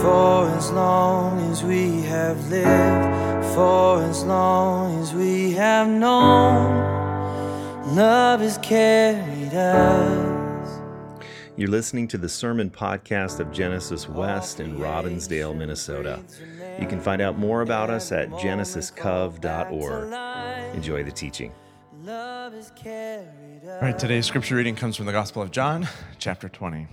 for as long as we have lived, for as long as we have known. Love has carried us. You're listening to the sermon podcast of Genesis West in Robbinsdale, Minnesota. You can find out more about us at genesiscov.org. Enjoy the teaching. Love has carried us. All right, today's scripture reading comes from the Gospel of John, chapter 20.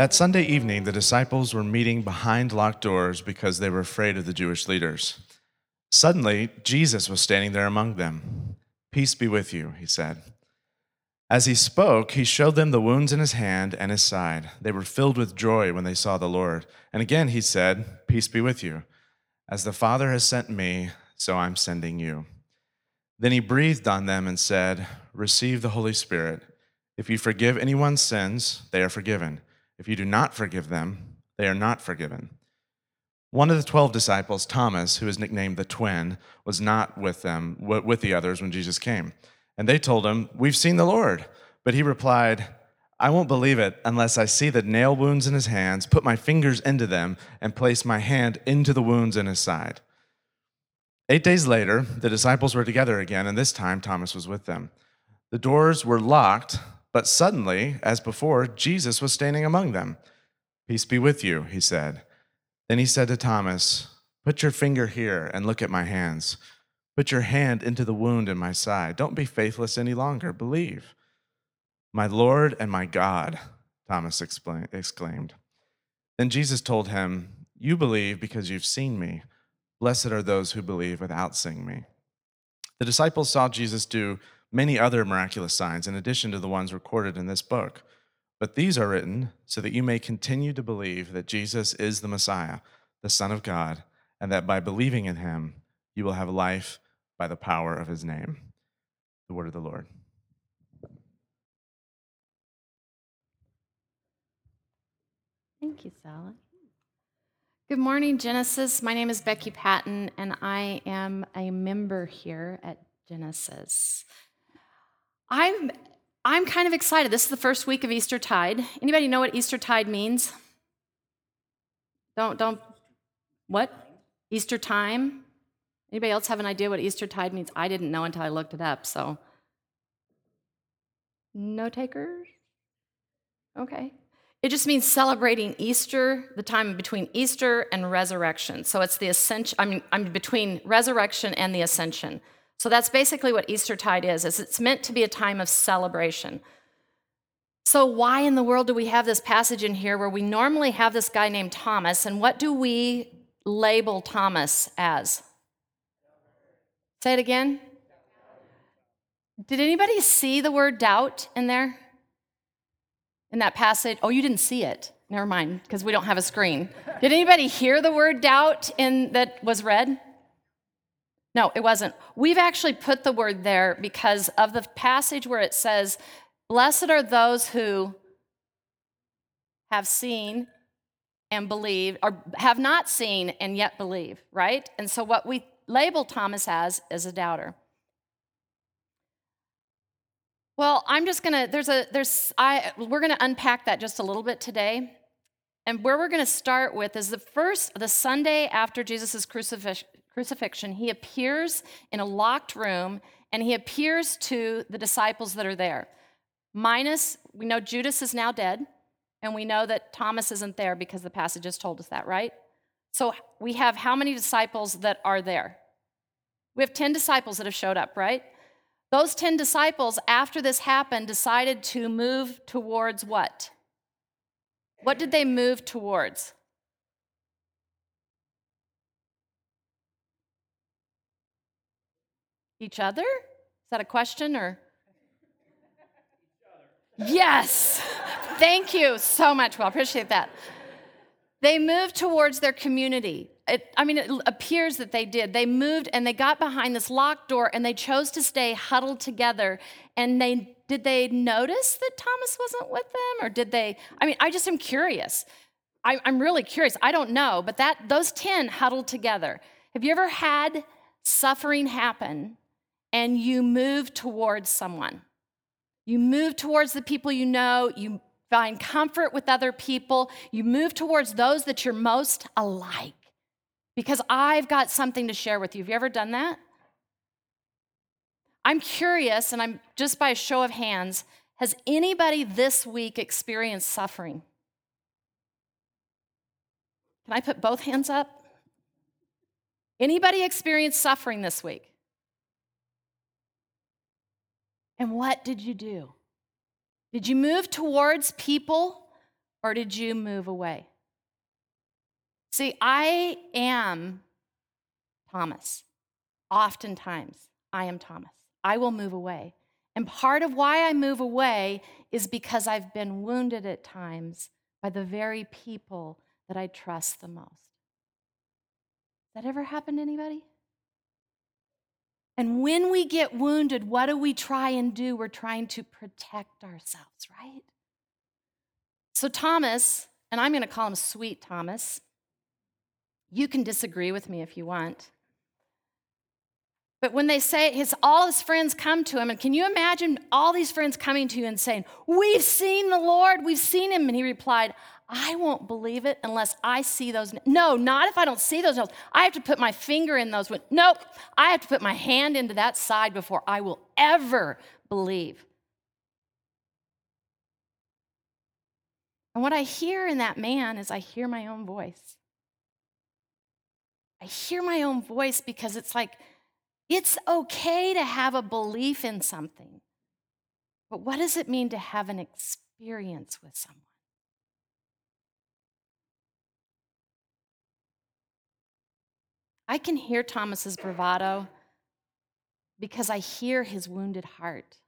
That Sunday evening, the disciples were meeting behind locked doors because they were afraid of the Jewish leaders. Suddenly, Jesus was standing there among them. Peace be with you, he said. As he spoke, he showed them the wounds in his hand and his side. They were filled with joy when they saw the Lord. And again he said, Peace be with you. As the Father has sent me, so I'm sending you. Then he breathed on them and said, Receive the Holy Spirit. If you forgive anyone's sins, they are forgiven. If you do not forgive them, they are not forgiven. One of the 12 disciples, Thomas, who is nicknamed the twin, was not with them, with the others when Jesus came. And they told him, We've seen the Lord. But he replied, I won't believe it unless I see the nail wounds in his hands, put my fingers into them, and place my hand into the wounds in his side. Eight days later, the disciples were together again, and this time Thomas was with them. The doors were locked, but suddenly, as before, Jesus was standing among them. Peace be with you, he said. Then he said to Thomas, Put your finger here and look at my hands. Put your hand into the wound in my side. Don't be faithless any longer. Believe. My Lord and my God, Thomas exclaimed. Then Jesus told him, You believe because you've seen me. Blessed are those who believe without seeing me. The disciples saw Jesus do many other miraculous signs in addition to the ones recorded in this book. But these are written so that you may continue to believe that Jesus is the Messiah, the Son of God, and that by believing in him, you will have life by the power of his name. The word of the Lord. Thank you, Sally. Good morning, Genesis. My name is Becky Patton, and I am a member here at Genesis. I'm I'm kind of excited. This is the first week of Easter tide. Anybody know what Easter tide means? Don't don't what? Easter time? Anybody else have an idea what Easter tide means? I didn't know until I looked it up, so no takers? Okay. It just means celebrating Easter, the time between Easter and resurrection. So it's the ascension, I mean, I mean between resurrection and the ascension. So that's basically what Eastertide is, is it's meant to be a time of celebration. So why in the world do we have this passage in here where we normally have this guy named Thomas and what do we label Thomas as? Say it again. Did anybody see the word doubt in there? In that passage? Oh, you didn't see it. Never mind, because we don't have a screen. Did anybody hear the word doubt in that was read? No, it wasn't. We've actually put the word there because of the passage where it says, Blessed are those who have seen and believe, or have not seen and yet believe, right? And so what we label Thomas as is a doubter. Well, I'm just gonna, there's a, there's, I, we're gonna unpack that just a little bit today. And where we're gonna start with is the first, the Sunday after Jesus' crucifixion, he appears in a locked room and he appears to the disciples that are there. Minus, we know Judas is now dead, and we know that Thomas isn't there because the passage has told us that, right? So we have how many disciples that are there? We have 10 disciples that have showed up, right? Those 10 disciples, after this happened, decided to move towards what? What did they move towards? Each other? Is that a question or? Yes. Thank you so much. Well, I appreciate that. They moved towards their community. It, I mean, it appears that they did. They moved and they got behind this locked door and they chose to stay huddled together. And they did they notice that Thomas wasn't with them, or did they? I mean, I just am curious. I, I'm really curious. I don't know, but that those ten huddled together. Have you ever had suffering happen and you move towards someone. You move towards the people you know, you find comfort with other people. You move towards those that you're most alike because I've got something to share with you. Have you ever done that? I'm curious, and I'm just by a show of hands, has anybody this week experienced suffering? Can I put both hands up? Anybody experienced suffering this week? And what did you do? Did you move towards people or did you move away? See, I am Thomas. Oftentimes, I am Thomas. I will move away. And part of why I move away is because I've been wounded at times by the very people that I trust the most. That ever happened to anybody? And when we get wounded, what do we try and do? We're trying to protect ourselves, right? So, Thomas, and I'm going to call him Sweet Thomas, you can disagree with me if you want. But when they say his all his friends come to him, and can you imagine all these friends coming to you and saying, We've seen the Lord, we've seen him? And he replied, I won't believe it unless I see those. No, not if I don't see those nails. I have to put my finger in those. Nope, I have to put my hand into that side before I will ever believe. And what I hear in that man is I hear my own voice. I hear my own voice because it's like, it's okay to have a belief in something. But what does it mean to have an experience with someone? I can hear Thomas's bravado because I hear his wounded heart.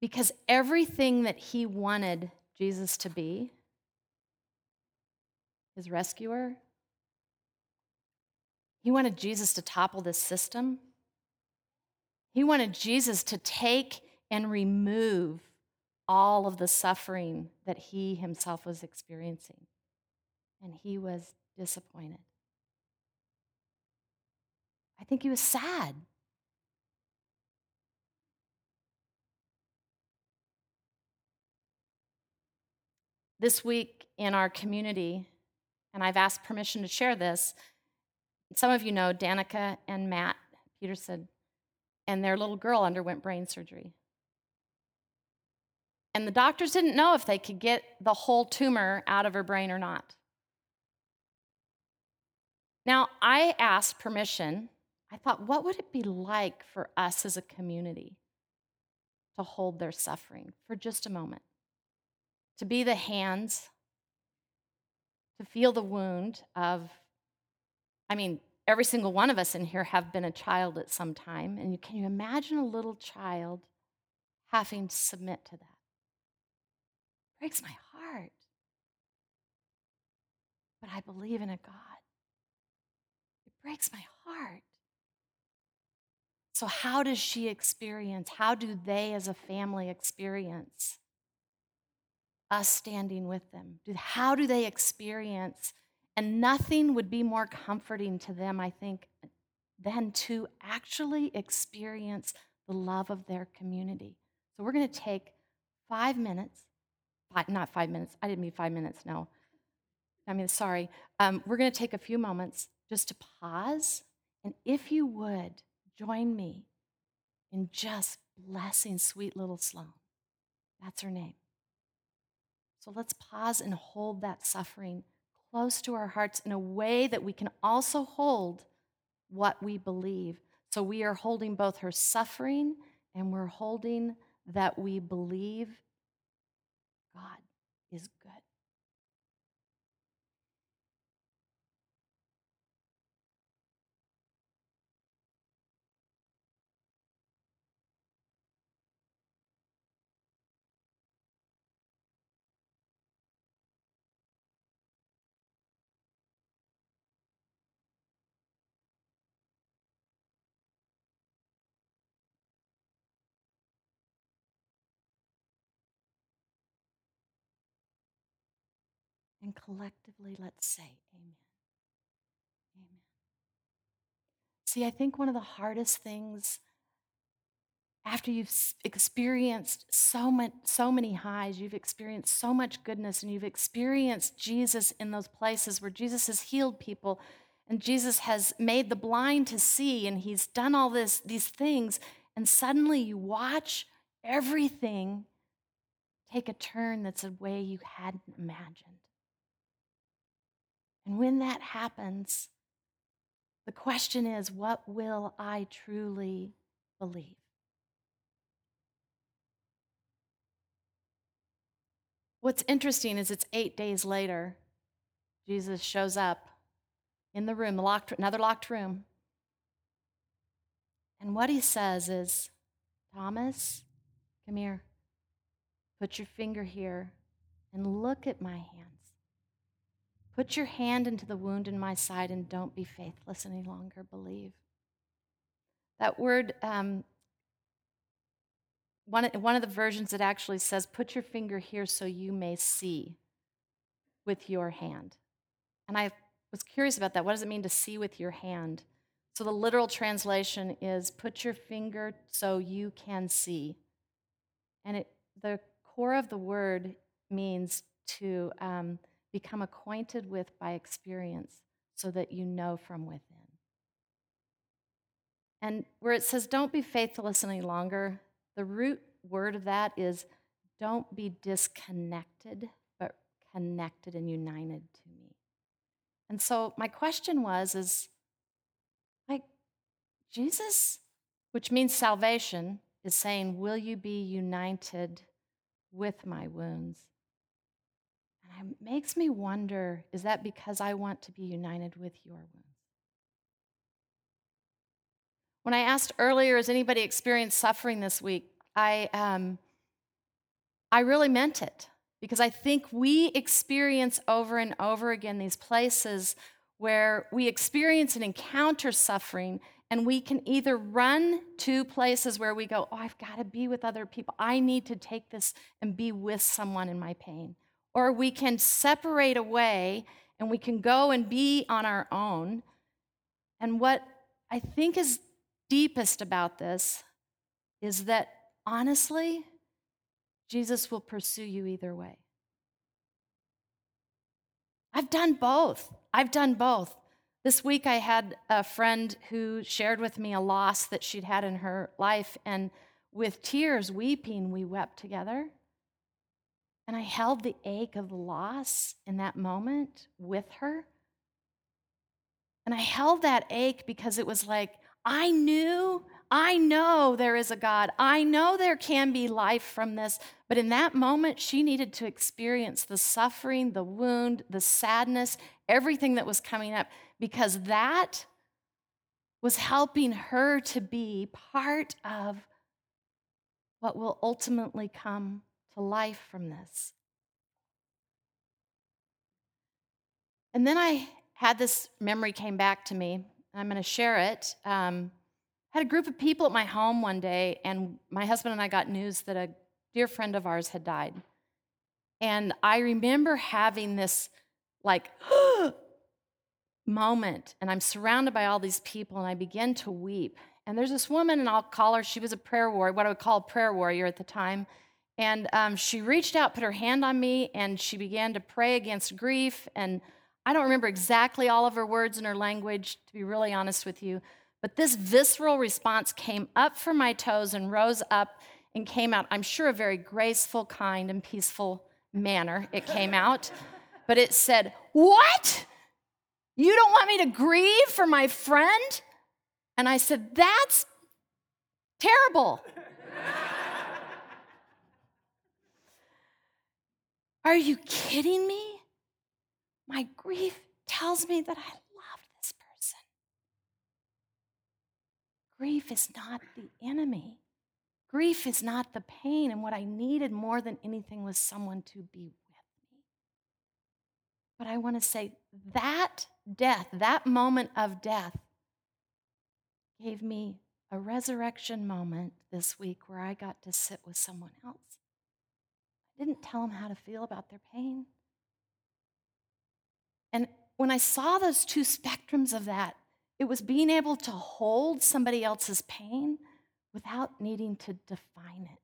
Because everything that he wanted Jesus to be, his rescuer, he wanted Jesus to topple this system. He wanted Jesus to take and remove all of the suffering that he himself was experiencing. And he was disappointed. I think he was sad. This week in our community, and I've asked permission to share this, some of you know Danica and Matt Peterson, and their little girl underwent brain surgery. And the doctors didn't know if they could get the whole tumor out of her brain or not. Now, I asked permission I thought, what would it be like for us as a community to hold their suffering for just a moment? To be the hands, to feel the wound of, I mean, every single one of us in here have been a child at some time. And can you imagine a little child having to submit to that? Breaks my heart. But I believe in a God. It breaks my heart. So, how does she experience? How do they as a family experience us standing with them? How do they experience? And nothing would be more comforting to them, I think, than to actually experience the love of their community. So, we're going to take five minutes, five, not five minutes, I didn't mean five minutes, no. I mean, sorry. Um, we're going to take a few moments just to pause. And if you would, Join me in just blessing sweet little Sloan. That's her name. So let's pause and hold that suffering close to our hearts in a way that we can also hold what we believe. So we are holding both her suffering and we're holding that we believe God is good. And collectively, let's say, Amen. Amen. See, I think one of the hardest things after you've experienced so much so many highs you've experienced so much goodness and you've experienced jesus in those places where jesus has healed people and jesus has made the blind to see and he's done all this these things and suddenly you watch everything take a turn that's a way you hadn't imagined and when that happens the question is what will i truly believe What's interesting is it's eight days later, Jesus shows up in the room, locked, another locked room. And what he says is, Thomas, come here. Put your finger here and look at my hands. Put your hand into the wound in my side and don't be faithless any longer. Believe. That word um, one, one of the versions it actually says, put your finger here so you may see with your hand. And I was curious about that. What does it mean to see with your hand? So the literal translation is put your finger so you can see. And it, the core of the word means to um, become acquainted with by experience so that you know from within. And where it says, don't be faithless any longer, the root word of that is don't be disconnected, but connected and united to me. And so my question was is like Jesus, which means salvation, is saying, Will you be united with my wounds? It makes me wonder is that because I want to be united with your wounds? When I asked earlier, has anybody experienced suffering this week? I, um, I really meant it because I think we experience over and over again these places where we experience and encounter suffering, and we can either run to places where we go, Oh, I've got to be with other people. I need to take this and be with someone in my pain. Or we can separate away and we can go and be on our own. And what I think is deepest about this is that honestly, Jesus will pursue you either way. I've done both. I've done both. This week, I had a friend who shared with me a loss that she'd had in her life, and with tears, weeping, we wept together. And I held the ache of loss in that moment with her. And I held that ache because it was like, I knew I know there is a God. I know there can be life from this. But in that moment, she needed to experience the suffering, the wound, the sadness, everything that was coming up, because that was helping her to be part of what will ultimately come to life from this. And then I had this memory came back to me. I'm going to share it. Um, had a group of people at my home one day, and my husband and I got news that a dear friend of ours had died. And I remember having this like moment, and I'm surrounded by all these people, and I begin to weep. And there's this woman, and I'll call her, she was a prayer warrior, what I would call a prayer warrior at the time. And um, she reached out, put her hand on me, and she began to pray against grief. And I don't remember exactly all of her words and her language, to be really honest with you. But this visceral response came up from my toes and rose up and came out, I'm sure, a very graceful, kind, and peaceful manner. It came out. But it said, What? You don't want me to grieve for my friend? And I said, That's terrible. Are you kidding me? My grief tells me that I love this person. Grief is not the enemy. Grief is not the pain. And what I needed more than anything was someone to be with me. But I want to say that death, that moment of death, gave me a resurrection moment this week where I got to sit with someone else. I didn't tell them how to feel about their pain. And when I saw those two spectrums of that, it was being able to hold somebody else's pain without needing to define it,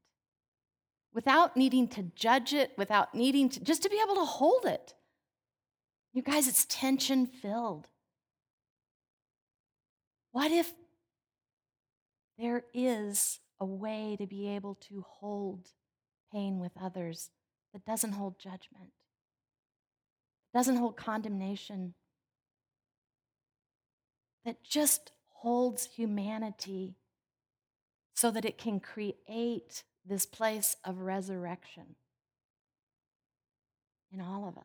without needing to judge it, without needing to just to be able to hold it. You guys, it's tension filled. What if there is a way to be able to hold pain with others that doesn't hold judgment, doesn't hold condemnation, that just holds humanity so that it can create this place of resurrection in all of us.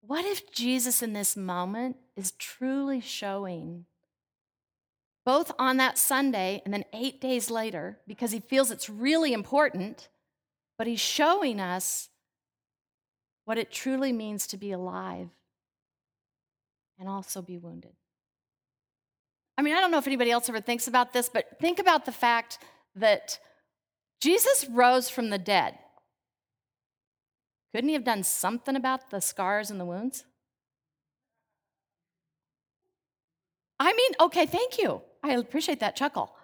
What if Jesus in this moment is truly showing, both on that Sunday and then eight days later, because he feels it's really important, but he's showing us what it truly means to be alive and also be wounded? I mean, I don't know if anybody else ever thinks about this, but think about the fact that Jesus rose from the dead. Couldn't he have done something about the scars and the wounds? I mean, okay, thank you. I appreciate that chuckle.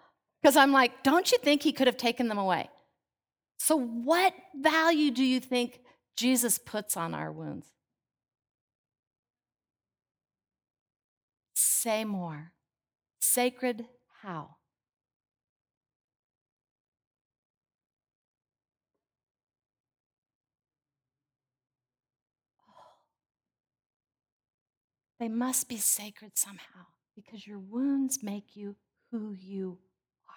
Because I'm like, don't you think he could have taken them away? So, what value do you think Jesus puts on our wounds? Say more. Sacred how? They must be sacred somehow because your wounds make you who you are.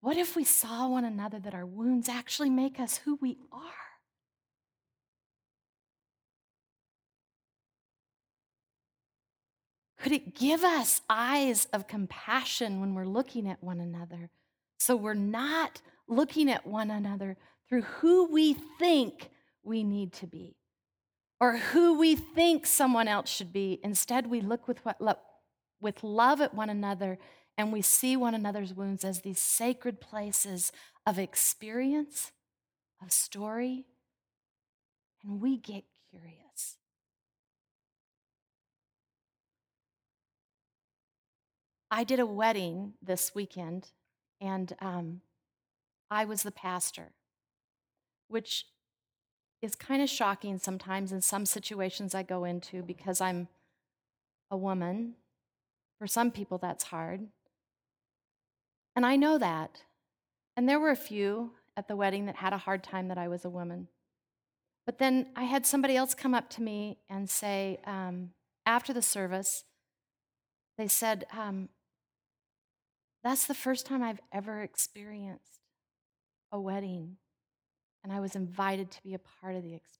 What if we saw one another that our wounds actually make us who we are? Could it give us eyes of compassion when we're looking at one another? So we're not looking at one another through who we think we need to be or who we think someone else should be. Instead, we look with, what, with love at one another and we see one another's wounds as these sacred places of experience, of story, and we get curious. I did a wedding this weekend, and um, I was the pastor, which is kind of shocking sometimes in some situations I go into because I'm a woman. For some people, that's hard. And I know that. And there were a few at the wedding that had a hard time that I was a woman. But then I had somebody else come up to me and say, um, after the service, they said, um, That's the first time I've ever experienced a wedding and I was invited to be a part of the experience.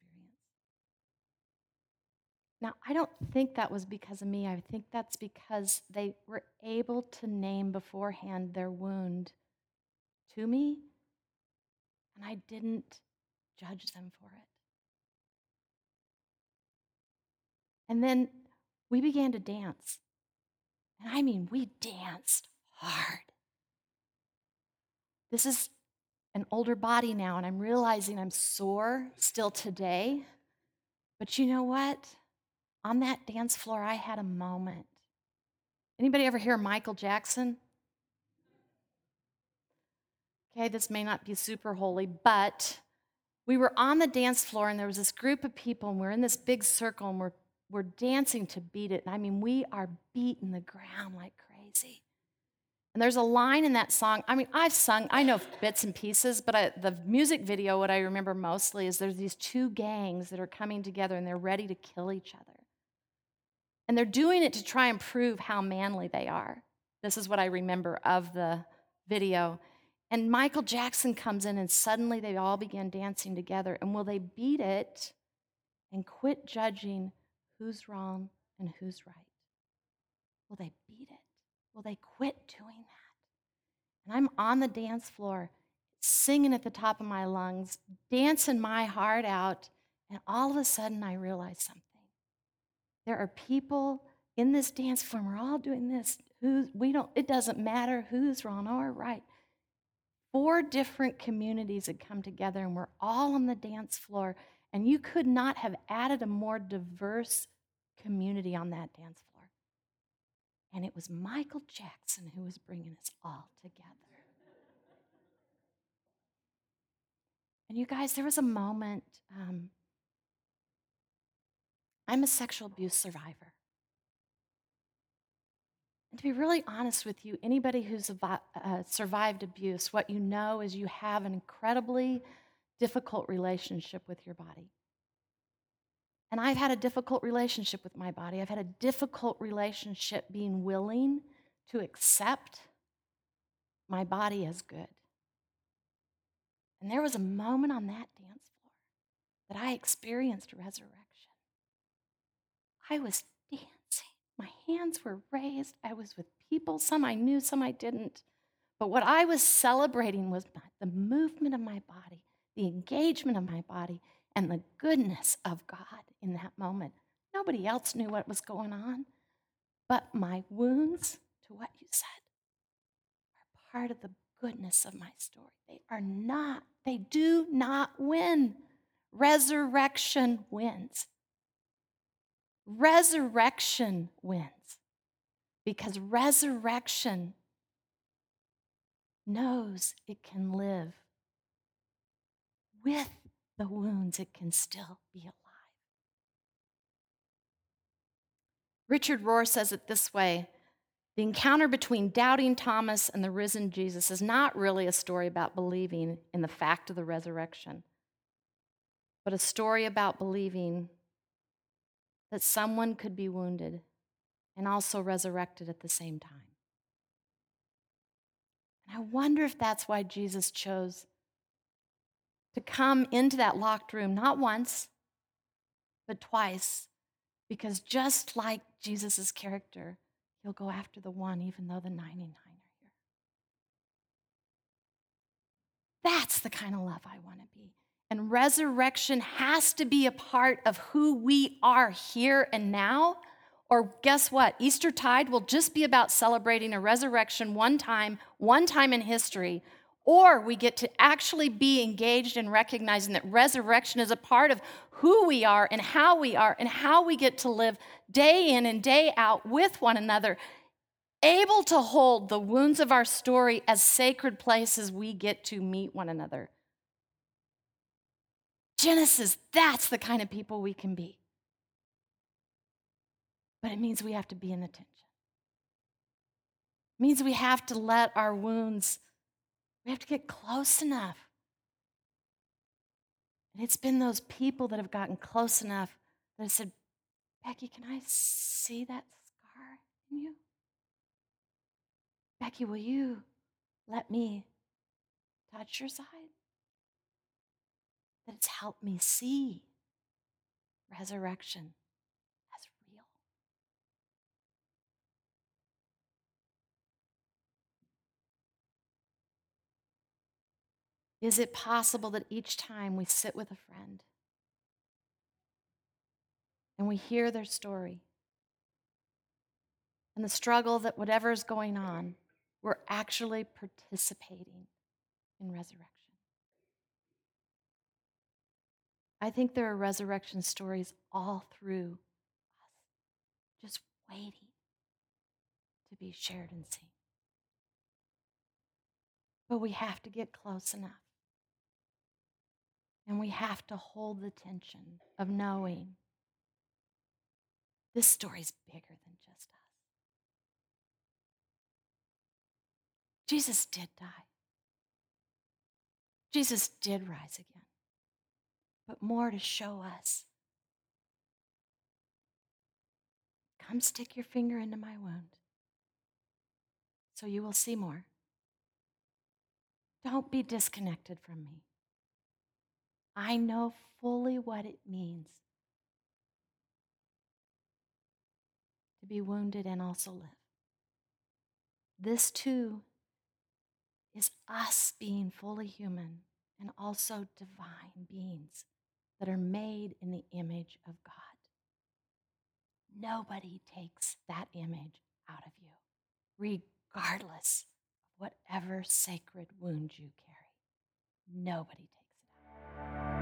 Now, I don't think that was because of me. I think that's because they were able to name beforehand their wound to me, and I didn't judge them for it. And then we began to dance. And I mean, we danced hard. This is an older body now, and I'm realizing I'm sore still today. But you know what? On that dance floor, I had a moment. Anybody ever hear Michael Jackson? Okay, this may not be super holy, but we were on the dance floor and there was this group of people and we're in this big circle and we're, we're dancing to beat it. And I mean, we are beating the ground like crazy. And there's a line in that song. I mean, I've sung, I know bits and pieces, but I, the music video, what I remember mostly is there's these two gangs that are coming together and they're ready to kill each other. And they're doing it to try and prove how manly they are. This is what I remember of the video. And Michael Jackson comes in, and suddenly they all begin dancing together. And will they beat it and quit judging who's wrong and who's right? Will they beat it? Will they quit doing that? And I'm on the dance floor, singing at the top of my lungs, dancing my heart out, and all of a sudden I realize something. There are people in this dance floor, we're all doing this. Who we don't, it doesn't matter who's wrong or right. Four different communities had come together and we're all on the dance floor. And you could not have added a more diverse community on that dance floor. And it was Michael Jackson who was bringing us all together. And you guys, there was a moment. Um, I'm a sexual abuse survivor. And to be really honest with you, anybody who's uh, survived abuse, what you know is you have an incredibly difficult relationship with your body. And I've had a difficult relationship with my body. I've had a difficult relationship being willing to accept my body as good. And there was a moment on that dance floor that I experienced resurrection. I was dancing, my hands were raised. I was with people, some I knew, some I didn't. But what I was celebrating was the movement of my body, the engagement of my body, and the goodness of God in that moment. Nobody else knew what was going on. But my wounds, to what you said, are part of the goodness of my story. They are not, they do not win. Resurrection wins. Resurrection wins because resurrection knows it can live with the wounds, it can still be alive. Richard Rohr says it this way The encounter between doubting Thomas and the risen Jesus is not really a story about believing in the fact of the resurrection, but a story about believing that someone could be wounded and also resurrected at the same time. And I wonder if that's why Jesus chose to come into that locked room, not once, but twice, because just like Jesus' character, he'll go after the one, even though the 99 are here. That's the kind of love I want to be. And resurrection has to be a part of who we are here and now. Or guess what? Easter tide will just be about celebrating a resurrection one time, one time in history. Or we get to actually be engaged in recognizing that resurrection is a part of who we are and how we are and how we get to live day in and day out with one another, able to hold the wounds of our story as sacred places we get to meet one another. Genesis, that's the kind of people we can be. But it means we have to be in attention. It means we have to let our wounds, we have to get close enough. And it's been those people that have gotten close enough that have said, Becky, can I see that scar in you? Becky, will you let me touch your side? that it's helped me see resurrection as real. Is it possible that each time we sit with a friend and we hear their story and the struggle that whatever is going on, we're actually participating in resurrection? I think there are resurrection stories all through us, just waiting to be shared and seen. But we have to get close enough. And we have to hold the tension of knowing this story's bigger than just us. Jesus did die. Jesus did rise again but more to show us. Come stick your finger into my wound so you will see more. Don't be disconnected from me. I know fully what it means to be wounded and also live. This too is us being fully human and also divine beings that are made in the image of God. Nobody takes that image out of you, regardless of whatever sacred wound you carry. Nobody it out.